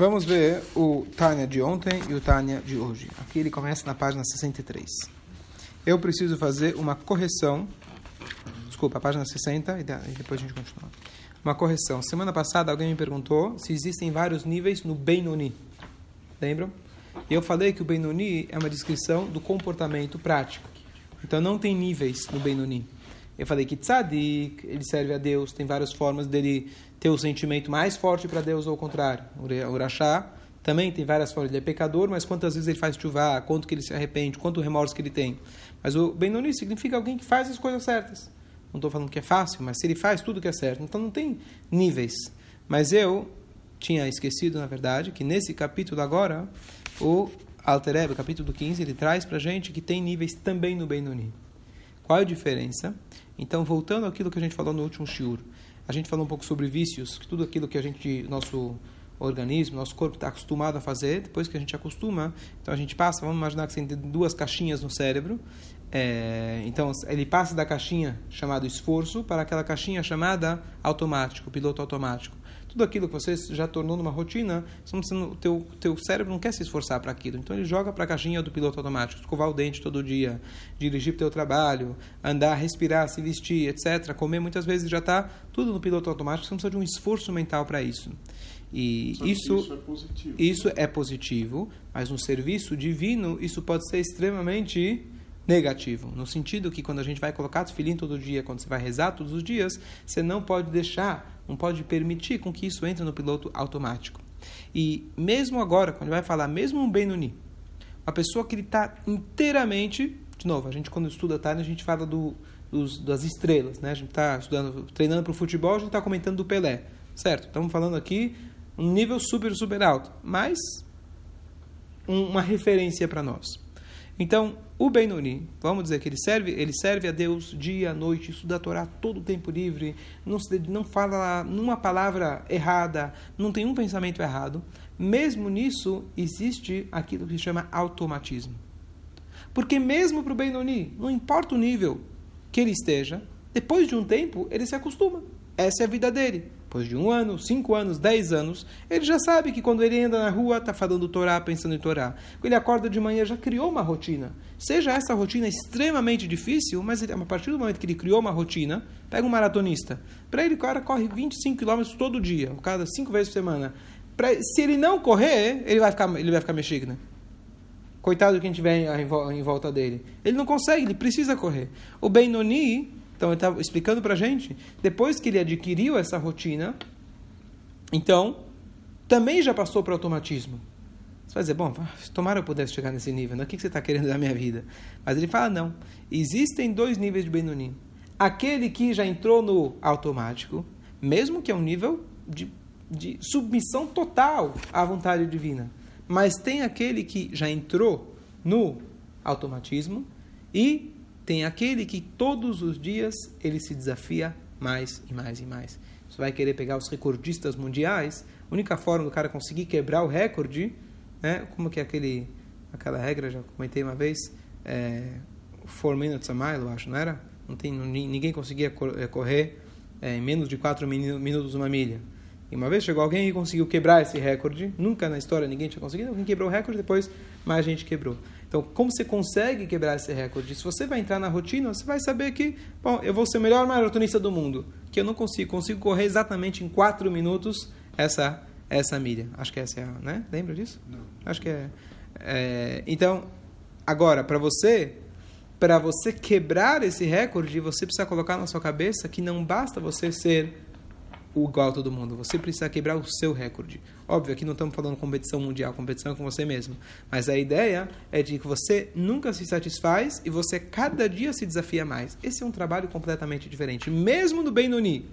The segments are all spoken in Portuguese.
Vamos ver o Tânia de ontem e o Tânia de hoje. Aqui ele começa na página 63. Eu preciso fazer uma correção. Desculpa, a página 60 e depois a gente continua. Uma correção. Semana passada alguém me perguntou se existem vários níveis no Benoni. Lembram? Eu falei que o Benoni é uma descrição do comportamento prático. Então não tem níveis no Benoni. Eu falei que tzadik, ele serve a Deus, tem várias formas dele ter o sentimento mais forte para Deus ou ao contrário. O Urachá também tem várias formas. Ele é pecador, mas quantas vezes ele faz chuva, quanto que ele se arrepende, quanto remorso que ele tem. Mas o Benoni significa alguém que faz as coisas certas. Não estou falando que é fácil, mas se ele faz tudo que é certo. Então não tem níveis. Mas eu tinha esquecido, na verdade, que nesse capítulo agora, o Alter capítulo 15, ele traz para gente que tem níveis também no Benoni. Qual é a diferença? Então, voltando àquilo que a gente falou no último shiur, a gente falou um pouco sobre vícios, que tudo aquilo que a gente, nosso organismo, nosso corpo está acostumado a fazer, depois que a gente acostuma, então a gente passa, vamos imaginar que você tem duas caixinhas no cérebro, é, então ele passa da caixinha chamada esforço para aquela caixinha chamada automático, piloto automático tudo aquilo que você já tornou numa rotina, o teu, teu cérebro não quer se esforçar para aquilo. Então ele joga para a caixinha do piloto automático, escovar o dente todo dia, dirigir para o teu trabalho, andar, respirar, se vestir, etc. Comer muitas vezes já está tudo no piloto automático, você não precisa de um esforço mental para isso. E isso, isso, é positivo. isso é positivo, mas no serviço divino isso pode ser extremamente negativo, no sentido que quando a gente vai colocar tefilim todo dia, quando você vai rezar todos os dias, você não pode deixar, não pode permitir com que isso entre no piloto automático. E mesmo agora, quando vai falar, mesmo um Benuni, uma pessoa que está inteiramente, de novo, a gente quando estuda Tânia, a gente fala do, dos, das estrelas, né? A gente está estudando, treinando para o futebol, a gente está comentando do Pelé, certo? Estamos falando aqui um nível super, super alto, mas um, uma referência para nós. Então, o Benoni, vamos dizer que ele serve, ele serve a Deus dia, noite, estuda a Torá todo o tempo livre, não, não fala numa palavra errada, não tem um pensamento errado. Mesmo nisso, existe aquilo que se chama automatismo. Porque mesmo para o Benoni, não importa o nível que ele esteja, depois de um tempo, ele se acostuma. Essa é a vida dele. Depois de um ano, cinco anos, dez anos, ele já sabe que quando ele anda na rua, está falando Torá, pensando em Torá. Quando ele acorda de manhã, já criou uma rotina. Seja essa rotina extremamente difícil, mas ele, a partir do momento que ele criou uma rotina, pega um maratonista. Para ele, o cara corre 25 quilômetros todo dia, cada cinco vezes por semana. Pra, se ele não correr, ele vai ficar, ele vai ficar mexido, né? Coitado de quem estiver em volta dele. Ele não consegue, ele precisa correr. O Benoni, então ele está explicando para a gente, depois que ele adquiriu essa rotina, então também já passou para automatismo. Você vai dizer, bom, tomara eu pudesse chegar nesse nível, né? o que você está querendo da minha vida? Mas ele fala, não, existem dois níveis de Benoni. Aquele que já entrou no automático, mesmo que é um nível de, de submissão total à vontade divina. Mas tem aquele que já entrou no automatismo e tem aquele que todos os dias ele se desafia mais e mais e mais. Você vai querer pegar os recordistas mundiais, a única forma do cara conseguir quebrar o recorde, né? como que é aquele, aquela regra, já comentei uma vez, é, 4 minutes a mile, eu acho, não era? Não tem, ninguém conseguia é, correr é, em menos de 4 minutos uma milha. E uma vez chegou alguém e conseguiu quebrar esse recorde. Nunca na história ninguém tinha conseguido. Alguém quebrou o recorde, depois mais gente quebrou. Então, como você consegue quebrar esse recorde? Se você vai entrar na rotina, você vai saber que, bom, eu vou ser o melhor maratonista do mundo, que eu não consigo, consigo correr exatamente em 4 minutos essa essa milha. Acho que essa é a, né? Lembra disso? Não. Acho que é. é então, agora, para você, para você quebrar esse recorde, você precisa colocar na sua cabeça que não basta você ser igual a todo mundo. Você precisa quebrar o seu recorde. Óbvio, aqui não estamos falando competição mundial, competição com você mesmo. Mas a ideia é de que você nunca se satisfaz e você cada dia se desafia mais. Esse é um trabalho completamente diferente, mesmo no Benoni.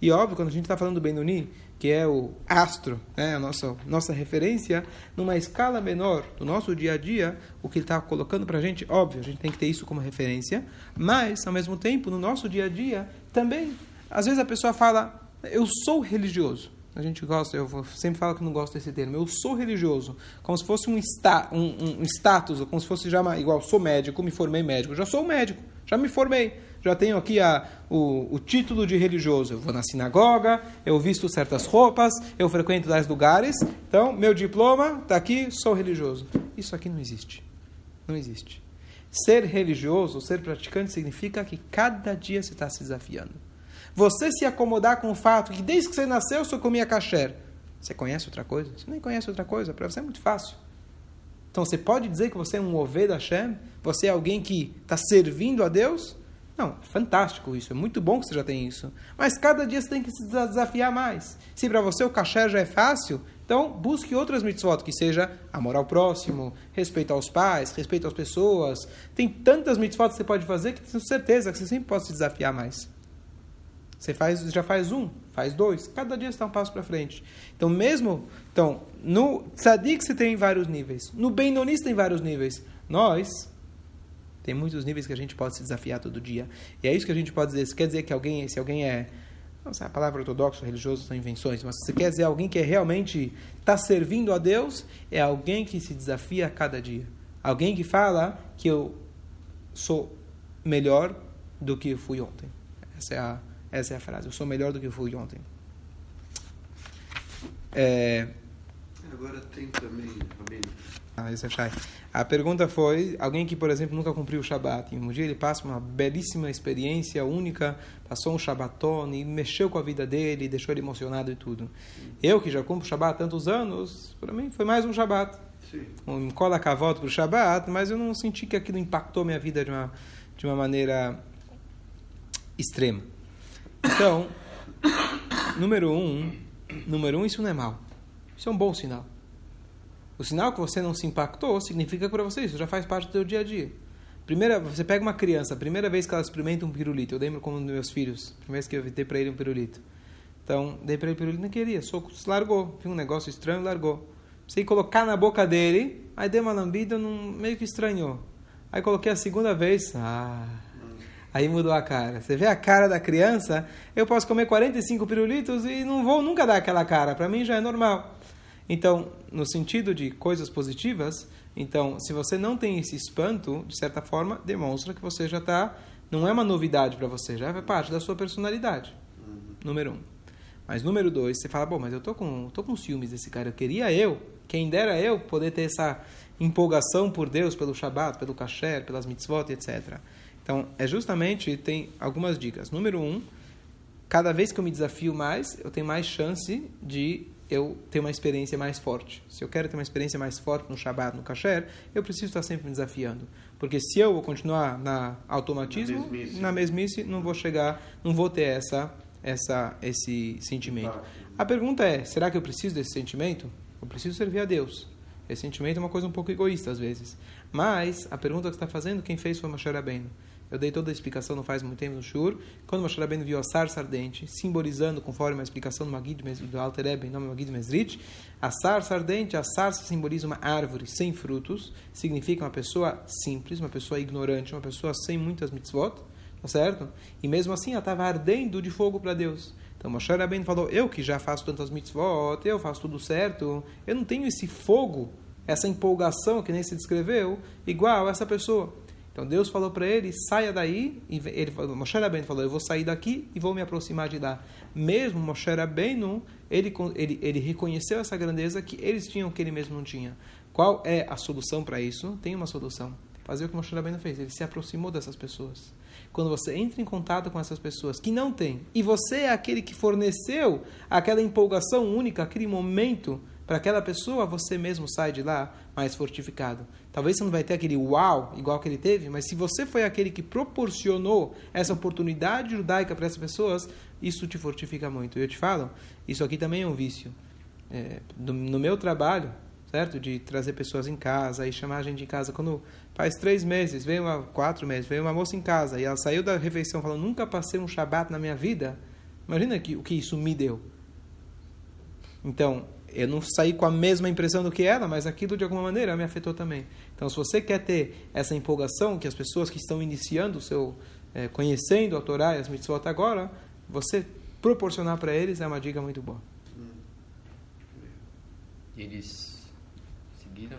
E óbvio, quando a gente está falando do Benoni, que é o astro, né, a nossa, nossa referência, numa escala menor do nosso dia a dia, o que ele está colocando para a gente, óbvio, a gente tem que ter isso como referência, mas, ao mesmo tempo, no nosso dia a dia, também, às vezes a pessoa fala, eu sou religioso. a gente gosta, eu sempre falo que não gosto desse termo, eu sou religioso, como se fosse um, sta, um, um status, como se fosse já uma, igual, sou médico, me formei médico, já sou médico, já me formei, já tenho aqui a, o, o título de religioso, eu vou na sinagoga, eu visto certas roupas, eu frequento tais lugares, então meu diploma está aqui, sou religioso. Isso aqui não existe, não existe. Ser religioso, ser praticante, significa que cada dia você está se desafiando. Você se acomodar com o fato que desde que você nasceu você comia kasher. Você conhece outra coisa? Você nem conhece outra coisa. Para você é muito fácil. Então você pode dizer que você é um Oved Hashem? Você é alguém que está servindo a Deus? Não, fantástico isso. É muito bom que você já tem isso. Mas cada dia você tem que se desafiar mais. Se para você o kasher já é fácil, então, busque outras mitzvot, que seja amor ao próximo, respeito aos pais, respeito às pessoas. Tem tantas mitzvot que você pode fazer que tenho certeza que você sempre pode se desafiar mais. Você faz, já faz um, faz dois, cada dia está um passo para frente. Então, mesmo, então, no tzadik você tem vários níveis, no benoni tem vários níveis. Nós, tem muitos níveis que a gente pode se desafiar todo dia. E é isso que a gente pode dizer. Isso quer dizer que alguém, se alguém é não, a palavra ortodoxo, religioso são invenções, mas você quer dizer alguém que é realmente está servindo a Deus, é alguém que se desafia a cada dia. Alguém que fala que eu sou melhor do que fui ontem. Essa é a, essa é a frase. Eu sou melhor do que eu fui ontem. É... Agora tem também, ah, esse é Shai. A pergunta foi: alguém que, por exemplo, nunca cumpriu o Shabat, e um dia ele passa uma belíssima experiência única, passou um Shabaton e mexeu com a vida dele, deixou ele emocionado e tudo. Eu, que já cumpro o Shabat há tantos anos, para mim foi mais um Shabat. Sim. Um cola cavoto para o Shabat, mas eu não senti que aquilo impactou minha vida de uma, de uma maneira extrema. Então, número um, número um, isso não é mal. Isso é um bom sinal. O sinal que você não se impactou significa para você isso já faz parte do seu dia a dia. Primeira, você pega uma criança, a primeira vez que ela experimenta um pirulito, eu lembro como dos meus filhos, a primeira vez que eu dei para ele um pirulito. Então, dei para ele um pirulito, não queria, só largou, viu um negócio estranho, largou. Precisei colocar na boca dele, aí dei uma lambida, meio que estranhou. Aí coloquei a segunda vez, ah, aí mudou a cara. Você vê a cara da criança, eu posso comer 45 pirulitos e não vou nunca dar aquela cara, para mim já é normal. Então, no sentido de coisas positivas, então, se você não tem esse espanto, de certa forma, demonstra que você já está. Não é uma novidade para você, já é parte da sua personalidade. Uhum. Número um. Mas número dois, você fala, bom, mas eu tô com, tô com ciúmes desse cara. Eu queria eu, quem dera eu, poder ter essa empolgação por Deus, pelo Shabat, pelo Kasher, pelas mitzvot, etc. Então, é justamente, tem algumas dicas. Número um, cada vez que eu me desafio mais, eu tenho mais chance de eu ter uma experiência mais forte. Se eu quero ter uma experiência mais forte no Shabbat, no Kasher, eu preciso estar sempre me desafiando. Porque se eu continuar na automatismo, na mesmice, na mesmice não vou chegar, não vou ter essa, essa, esse sentimento. A pergunta é, será que eu preciso desse sentimento? Eu preciso servir a Deus. Esse sentimento é uma coisa um pouco egoísta às vezes. Mas a pergunta que está fazendo, quem fez foi Moshe Rabbeinu. Eu dei toda a explicação não faz muito tempo no Shur. Quando Moshe Rabbeinu viu a sarça ardente, simbolizando, conforme a explicação do Magid do Alter Rebbe, em nome do Magid Mesrit, a sarça ardente, a sarça simboliza uma árvore sem frutos, significa uma pessoa simples, uma pessoa ignorante, uma pessoa sem muitas mitzvot, tá certo? E mesmo assim ela estava ardendo de fogo para Deus. Então Moshe Rabbeinu falou, eu que já faço tantas mitzvot, eu faço tudo certo, eu não tenho esse fogo, essa empolgação que nem se descreveu, igual essa pessoa. Então Deus falou para ele, saia daí, ele, Moshe Rabbeinu falou, eu vou sair daqui e vou me aproximar de lá. Mesmo Moshe Rabbeinu, ele, ele, ele reconheceu essa grandeza que eles tinham que ele mesmo não tinha. Qual é a solução para isso? Tem uma solução. Fazer o que Moshe Rabbeinu fez, ele se aproximou dessas pessoas. Quando você entra em contato com essas pessoas que não têm, e você é aquele que forneceu aquela empolgação única, aquele momento para aquela pessoa, você mesmo sai de lá mais fortificado. Talvez você não vai ter aquele uau igual que ele teve, mas se você foi aquele que proporcionou essa oportunidade judaica para essas pessoas, isso te fortifica muito. E eu te falo, isso aqui também é um vício. É, no, no, meu trabalho, certo? De trazer pessoas em casa e chamar a gente em casa. Quando faz três meses, veio uma, quatro meses, veio uma moça em casa e ela saiu da refeição falando, nunca passei um Shabat na minha vida. Imagina que, o que isso me deu. Então, eu não saí com a mesma impressão do que ela, mas aquilo de alguma maneira me afetou também. Então, se você quer ter essa empolgação que as pessoas que estão iniciando o seu, é, conhecendo a Torá e as mitzvot agora, você proporcionar para eles é uma dica muito boa. Eles seguiram?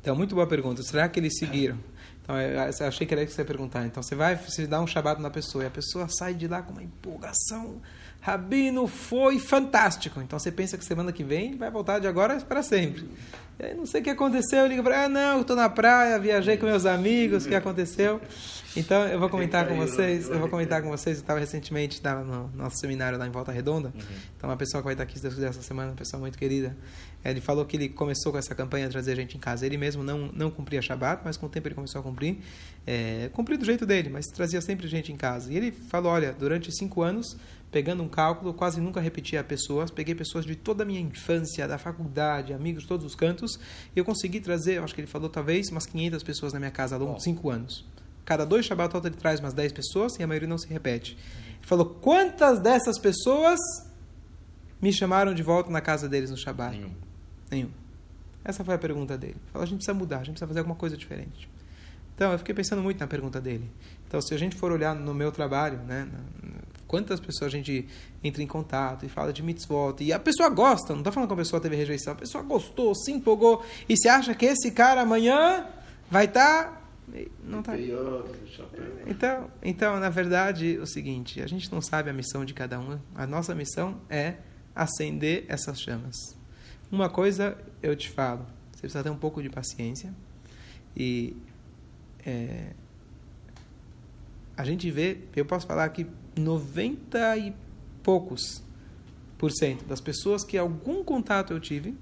Então, muito boa pergunta. Será que eles seguiram? Então, eu achei que era isso que você ia perguntar. Então, você vai, você dá um shabat na pessoa e a pessoa sai de lá com uma empolgação. Rabino foi fantástico. Então, você pensa que semana que vem vai voltar de agora para sempre. E aí, não sei o que aconteceu. Eu ligo para ah, não, estou na praia, viajei com meus amigos, o que aconteceu? Então, eu vou comentar com vocês. Eu vou comentar com vocês. Eu estava recentemente estava no nosso seminário lá em Volta Redonda. Uhum. Então, uma pessoa que vai estar aqui essa semana, uma pessoa muito querida, ele falou que ele começou com essa campanha de trazer gente em casa. Ele mesmo não, não cumpria Shabat, mas com o tempo ele começou a cumprir. É, cumprir do jeito dele, mas trazia sempre gente em casa. E ele falou: olha, durante cinco anos, pegando um cálculo, quase nunca repetia pessoas. Peguei pessoas de toda a minha infância, da faculdade, amigos de todos os cantos. E eu consegui trazer, acho que ele falou talvez, umas 500 pessoas na minha casa ao longo de cinco anos. Cada dois Shabat ele traz umas 10 pessoas e a maioria não se repete. Ele falou: quantas dessas pessoas me chamaram de volta na casa deles no Shabat? Nenhum. Nenhum. Essa foi a pergunta dele. Ele falou: a gente precisa mudar, a gente precisa fazer alguma coisa diferente. Então, eu fiquei pensando muito na pergunta dele. Então, se a gente for olhar no meu trabalho, né, quantas pessoas a gente entra em contato e fala de mitzvot, e a pessoa gosta, não está falando que a pessoa teve rejeição, a pessoa gostou, se empolgou, e se acha que esse cara amanhã vai estar. Tá, não tá. Então, então, na verdade, o seguinte, a gente não sabe a missão de cada um. A nossa missão é acender essas chamas. Uma coisa eu te falo, você precisa ter um pouco de paciência e é, a gente vê, eu posso falar que 90 e poucos por cento das pessoas que algum contato eu tive,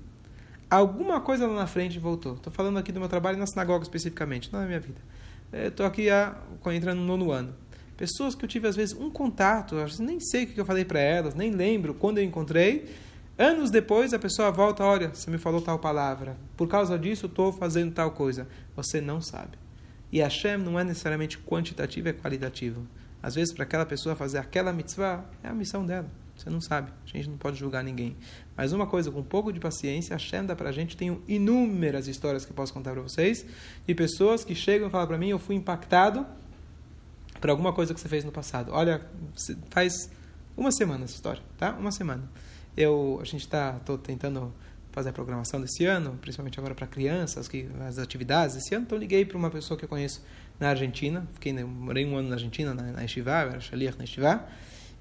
alguma coisa lá na frente voltou. Estou falando aqui do meu trabalho na sinagoga especificamente, não na minha vida. Estou aqui a, entrando no nono ano. Pessoas que eu tive às vezes um contato, nem sei o que eu falei para elas, nem lembro quando eu encontrei, Anos depois, a pessoa volta, olha, você me falou tal palavra, por causa disso estou fazendo tal coisa. Você não sabe. E Hashem não é necessariamente quantitativo, é qualitativo. Às vezes, para aquela pessoa fazer aquela mitzvah, é a missão dela. Você não sabe. A gente não pode julgar ninguém. Mas uma coisa, com um pouco de paciência, Hashem dá para a gente. Tenho inúmeras histórias que posso contar para vocês, de pessoas que chegam e falam para mim, eu fui impactado por alguma coisa que você fez no passado. Olha, faz uma semana essa história, tá? Uma semana. Eu, a gente está tentando fazer a programação desse ano, principalmente agora para crianças, que as atividades desse ano. Então liguei para uma pessoa que eu conheço na Argentina. Fiquei, morei um ano na Argentina, na, na Estivá, era Shaliach na Estivá.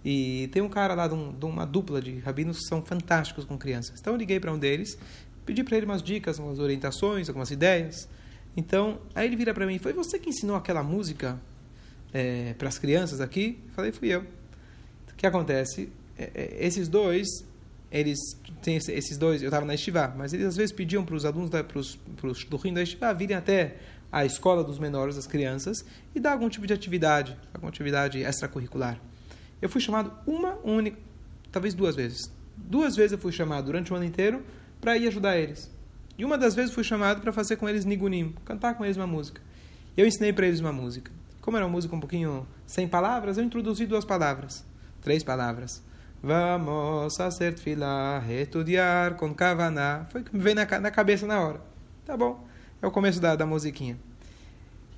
E tem um cara lá de, um, de, uma dupla de rabinos que são fantásticos com crianças. Então eu liguei para um deles, pedi para ele umas dicas, umas orientações, algumas ideias. Então, aí ele vira para mim, foi você que ensinou aquela música é, para as crianças aqui? Eu falei, fui eu. O que acontece? É, é, esses dois eles têm esses dois, eu estava na Estivá, mas eles às vezes pediam para os alunos, para os do Rio da Estivá, virem até a escola dos menores, das crianças, e dar algum tipo de atividade, alguma atividade extracurricular. Eu fui chamado uma única, talvez duas vezes. Duas vezes eu fui chamado durante o ano inteiro para ir ajudar eles. E uma das vezes fui chamado para fazer com eles nigunim, cantar com eles uma música. Eu ensinei para eles uma música. Como era uma música um pouquinho sem palavras, eu introduzi duas palavras, três palavras. Vamos fazer tefilá, estudiar com kavaná. Foi o que me veio na, na cabeça na hora. Tá bom. É o começo da, da musiquinha.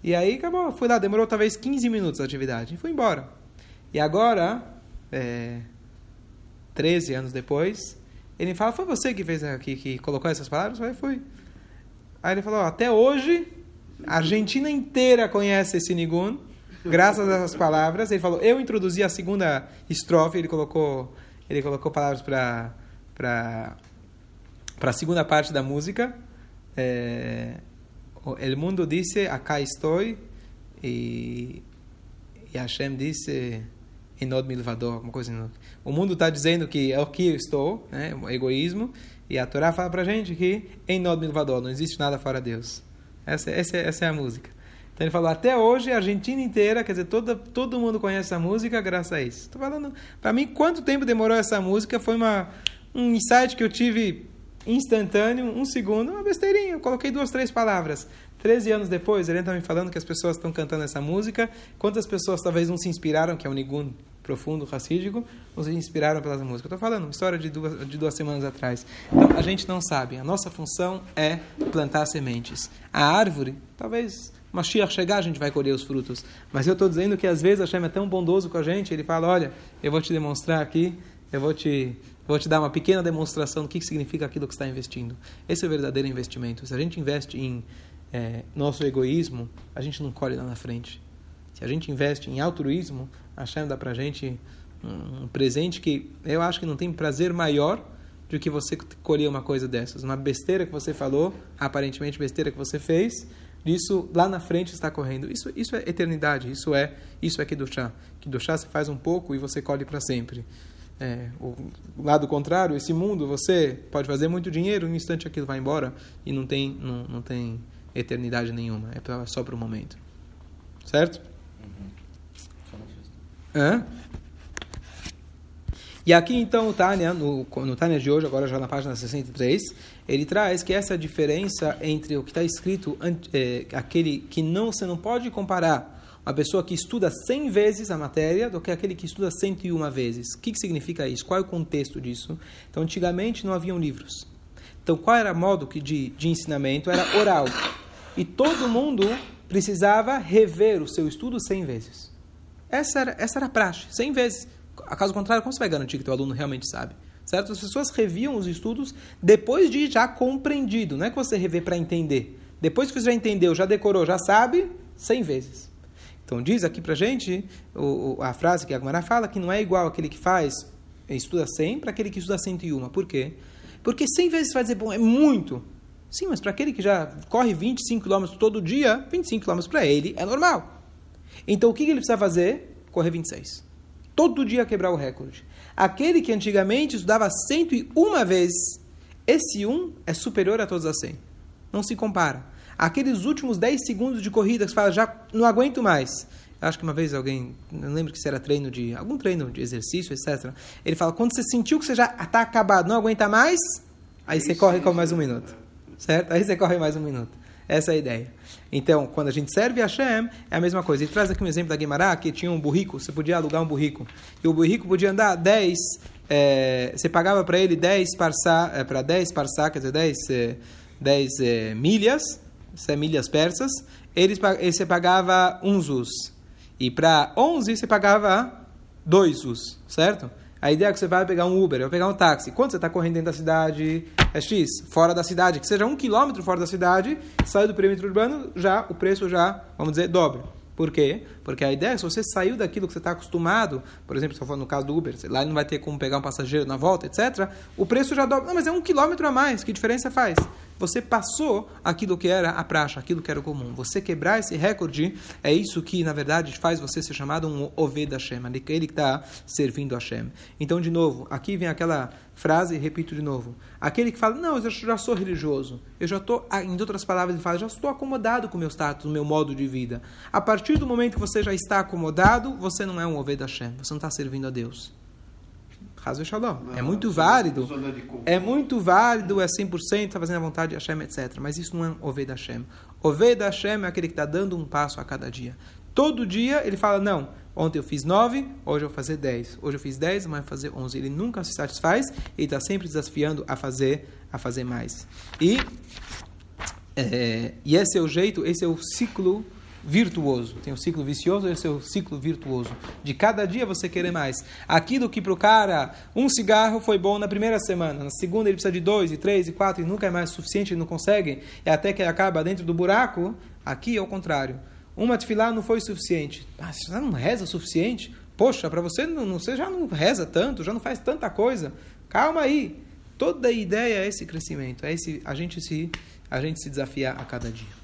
E aí acabou. Fui lá, demorou talvez 15 minutos a atividade. E fui embora. E agora, é, 13 anos depois, ele fala: Foi você que fez que, que colocou essas palavras? Eu falei: Fui. Aí ele falou: Até hoje, a Argentina inteira conhece esse Nigun graças a essas palavras, ele falou, eu introduzi a segunda estrofe, ele colocou, ele colocou palavras para para a segunda parte da música. É, El mundo disse, acá estou, e, e Hashem disse, Enod milvador, alguma coisa assim. O mundo está dizendo que é o que eu estou, né, o egoísmo, e a Torá fala para gente que Enod milvador, não existe nada fora Deus. Essa, essa, essa é a música. Então ele falou, até hoje a Argentina inteira, quer dizer, toda, todo mundo conhece essa música graças a isso. Estou falando, para mim, quanto tempo demorou essa música? Foi uma, um insight que eu tive instantâneo, um segundo, uma besteirinha. Eu coloquei duas, três palavras. Treze anos depois, ele está me falando que as pessoas estão cantando essa música. Quantas pessoas talvez não se inspiraram, que é um nigun profundo, racídico, não se inspiraram pela música. Estou falando, uma história de duas, de duas semanas atrás. Então, a gente não sabe. A nossa função é plantar sementes. A árvore, talvez Mashiach chegar, a gente vai colher os frutos. Mas eu estou dizendo que às vezes Hashem é tão bondoso com a gente, ele fala, olha, eu vou te demonstrar aqui eu vou te, vou te dar uma pequena demonstração do que significa aquilo que está investindo. Esse é o verdadeiro investimento. Se a gente investe em é, nosso egoísmo, a gente não colhe lá na frente. Se a gente investe em altruísmo, a Hashem dá para gente um, presente que eu acho que não tem prazer maior do que você colher uma coisa dessas. Uma besteira que você falou, aparentemente besteira que você fez, isso lá na frente está correndo. Isso, isso é eternidade, isso é isso é Kedushá. Kedushá você faz um pouco e você colhe para sempre. É, o lado contrário, esse mundo, você pode fazer muito dinheiro, no instante aquilo vai embora e não tem, não, não tem eternidade nenhuma, é pra, só para o momento. Certo? Uhum. Hã? E aqui então o Tânia, no, no Tânia de hoje, agora já na página 63, ele traz que essa diferença entre o que está escrito, é, aquele que não você não pode comparar uma pessoa que estuda 100 vezes a matéria do que aquele que estuda 101 vezes. O que, que significa isso? Qual é o contexto disso? Então, antigamente não haviam livros. Então, qual era o modo de, de ensinamento? Era oral. E todo mundo precisava rever o seu estudo 100 vezes. Essa era, essa era a praxe, 100 vezes. Caso contrário, como você vai garantir que o aluno realmente sabe? Certo? As pessoas reviam os estudos depois de já compreendido. Não é que você revê para entender. Depois que você já entendeu, já decorou, já sabe, 100 vezes. Então diz aqui para gente o, a frase que a fala que não é igual aquele que faz, estuda 100 para aquele que estuda 101. Por quê? Porque 100 vezes vai dizer, bom, é muito. Sim, mas para aquele que já corre 25 km todo dia, 25 km para ele é normal. Então o que ele precisa fazer? Correr 26 todo dia quebrar o recorde. Aquele que antigamente estudava 101 vezes, esse 1 é superior a todos as 100. Não se compara. Aqueles últimos 10 segundos de corrida que você fala, já não aguento mais. Acho que uma vez alguém, não lembro que se era treino de, algum treino de exercício, etc. Ele fala, quando você sentiu que você já está acabado, não aguenta mais, aí você corre com mais um minuto. Certo? Aí você corre mais um minuto. Essa é a ideia. Então, quando a gente serve a Hashem, é a mesma coisa. Ele traz aqui um exemplo da Guimará, que tinha um burrico, você podia alugar um burrico. E o burrico podia andar 10, é, você pagava para ele 10 parsá, é, para 10 parsá, quer dizer, 10, é, 10 é, milhas, milhas persas, ele, ele, você pagava um zus. E para 11 você pagava 2 zus, certo? A ideia é que você vai pegar um Uber, vai pegar um táxi. Quando você está correndo dentro da cidade, é X. Fora da cidade, que seja um quilômetro fora da cidade, sai do perímetro urbano, já o preço já, vamos dizer, dobra. Por quê? Porque a ideia é que se você saiu daquilo que você está acostumado, por exemplo, se for no caso do Uber, lá não vai ter como pegar um passageiro na volta, etc., o preço já dobra. Não, mas é um quilômetro a mais, que diferença faz? Você passou aquilo que era a praxe, aquilo que era o comum. Você quebrar esse recorde, é isso que, na verdade, faz você ser chamado um Oved Hashem, ele que está servindo Hashem. Então, de novo, aqui vem aquela frase, repito de novo. Aquele que fala, não, eu já sou religioso, eu já estou, em outras palavras, ele fala, já estou acomodado com o meu status, o meu modo de vida. A partir do momento que você já está acomodado, você não é um Oved Hashem, você não está servindo a Deus. Hazel Shalom. Não, é muito válido. É muito válido, é 100%, está fazendo a vontade de Hashem, etc. Mas isso não é um Oved Hashem. Oved Hashem é aquele que está dando um passo a cada dia. Todo dia ele fala, não, ontem eu fiz 9, hoje eu vou fazer 10. Hoje eu fiz 10, mas vou fazer 11. Ele nunca se satisfaz, ele está sempre desafiando a fazer, a fazer mais. E, é, e esse é o jeito, esse é o ciclo virtuoso. Tem o ciclo vicioso e o seu ciclo virtuoso. De cada dia você querer mais. Aquilo que para o cara, um cigarro foi bom na primeira semana, na segunda ele precisa de dois, e três, e quatro, e nunca é mais suficiente, ele não consegue, e até que ele acaba dentro do buraco, aqui é o contrário. Uma tefilá não foi suficiente. Ah, você não reza o suficiente? Poxa, para você, não, você já não reza tanto, já não faz tanta coisa. Calma aí. Toda a ideia é esse crescimento, é esse, a gente se a gente se desafiar a cada dia.